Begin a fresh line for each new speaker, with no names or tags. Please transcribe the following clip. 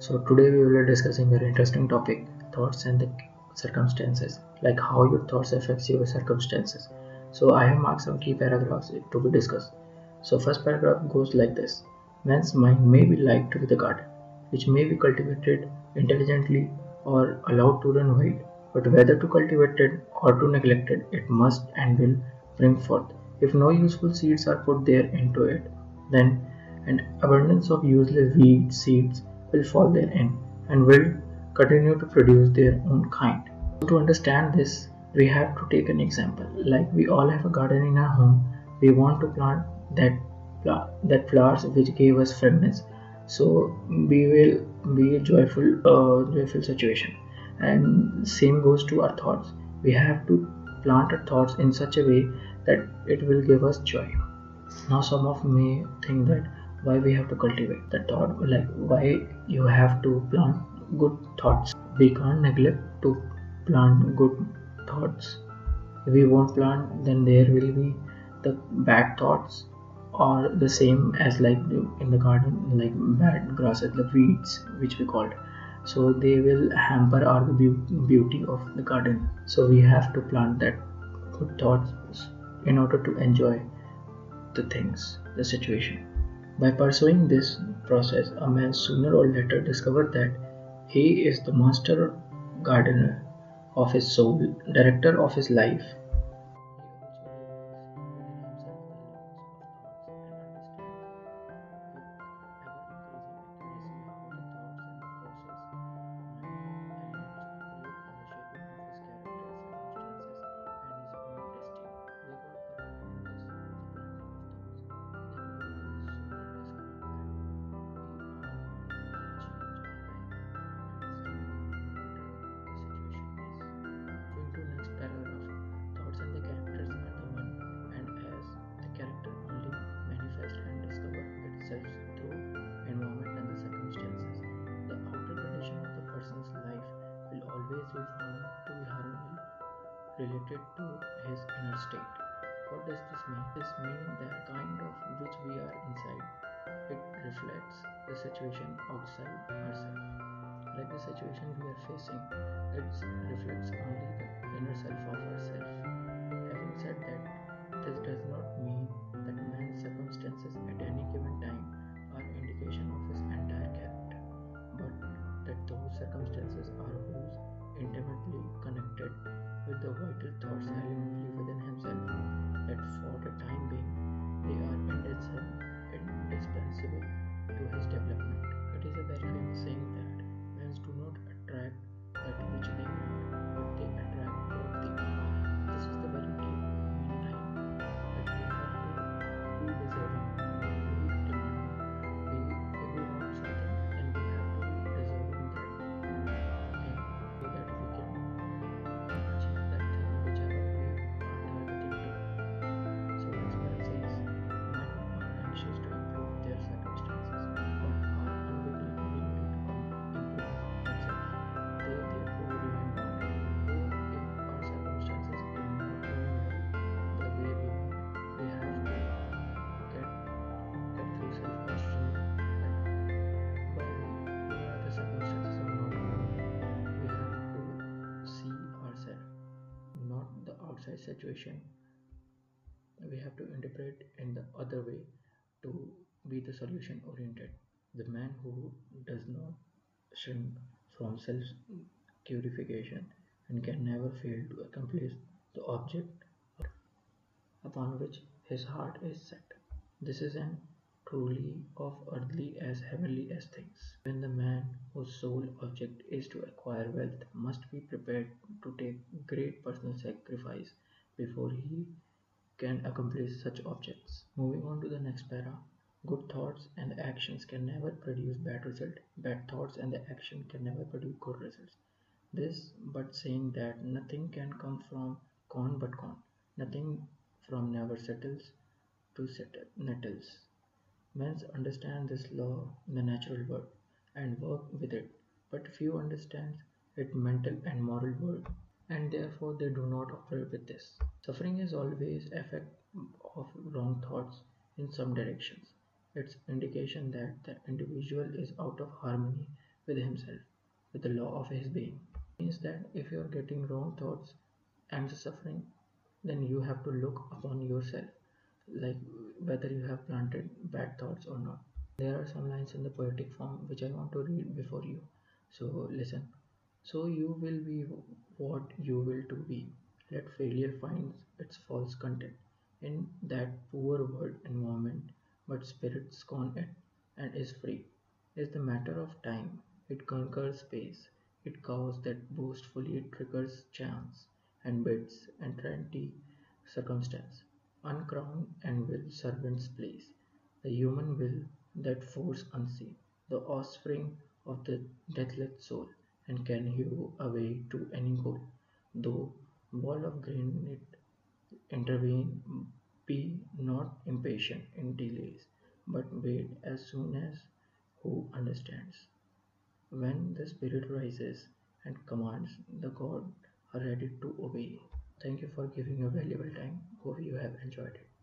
So today we will be discussing very interesting topic thoughts and the circumstances like how your thoughts affects your circumstances. So I have marked some key paragraphs to be discussed. So first paragraph goes like this. Man's mind may be like to the garden, which may be cultivated intelligently or allowed to run wild, but whether to cultivate it or to neglect it, it must and will bring forth. If no useful seeds are put there into it, then an abundance of useless weed seeds will fall therein and will continue to produce their own kind. To understand this, we have to take an example. Like we all have a garden in our home, we want to plant that that flowers which gave us fragrance. So we will be a joyful, uh, joyful situation. And same goes to our thoughts. We have to plant our thoughts in such a way that it will give us joy. Now some of may think that why we have to cultivate the thought like why you have to plant good thoughts. We can't neglect to plant good thoughts. If we won't plant then there will be the bad thoughts or the same as like in the garden like bad grasses the weeds which we called. So they will hamper our beauty of the garden. So we have to plant that good thoughts in order to enjoy the things the situation by pursuing this process, a man sooner or later discovered that he is the master gardener of his soul, director of his life, always be found to be harmony related to his inner state. What does this mean? This means that kind of which we are inside, it reflects the situation outside ourselves. Like the situation we are facing, it reflects only the inner self of ourselves. Having said that, this does not mean that man's circumstances at any given time are indication of his entire character, but that those circumstances are whose intimately connected with the vital thoughts elementally within himself, that for the time being they are indispensable situation. We have to interpret in the other way to be the solution oriented. The man who does not shrink from self purification and can never fail to accomplish the object upon which his heart is set. This is an truly of earthly as heavenly as things. When the man whose sole object is to acquire wealth must be prepared to take great personal sacrifice before he can accomplish such objects. Moving on to the next para. Good thoughts and actions can never produce bad result. Bad thoughts and the action can never produce good results. This but saying that nothing can come from corn but corn. Nothing from never settles to settle nettles. Men understand this law in the natural world and work with it, but few understand its mental and moral world, and therefore they do not operate with this. Suffering is always effect of wrong thoughts in some directions. It's indication that the individual is out of harmony with himself, with the law of his being. It means that if you are getting wrong thoughts and suffering, then you have to look upon yourself, like whether you have planted bad thoughts or not. There are some lines in the poetic form which I want to read before you. So listen. So you will be what you will to be. Let failure find its false content in that poor world environment, but spirit scorn it and is free. Is the matter of time. It conquers space. It cows that boastfully it triggers chance and bids entreaty circumstance. Uncrowned and will servants place. The human will that force unseen, the offspring of the deathless soul, and can hew a way to any goal. Though wall of granite intervene, be not impatient in delays, but wait as soon as who understands. When the spirit rises and commands, the God are ready to obey. Thank you for giving your valuable time. Hope you have enjoyed it.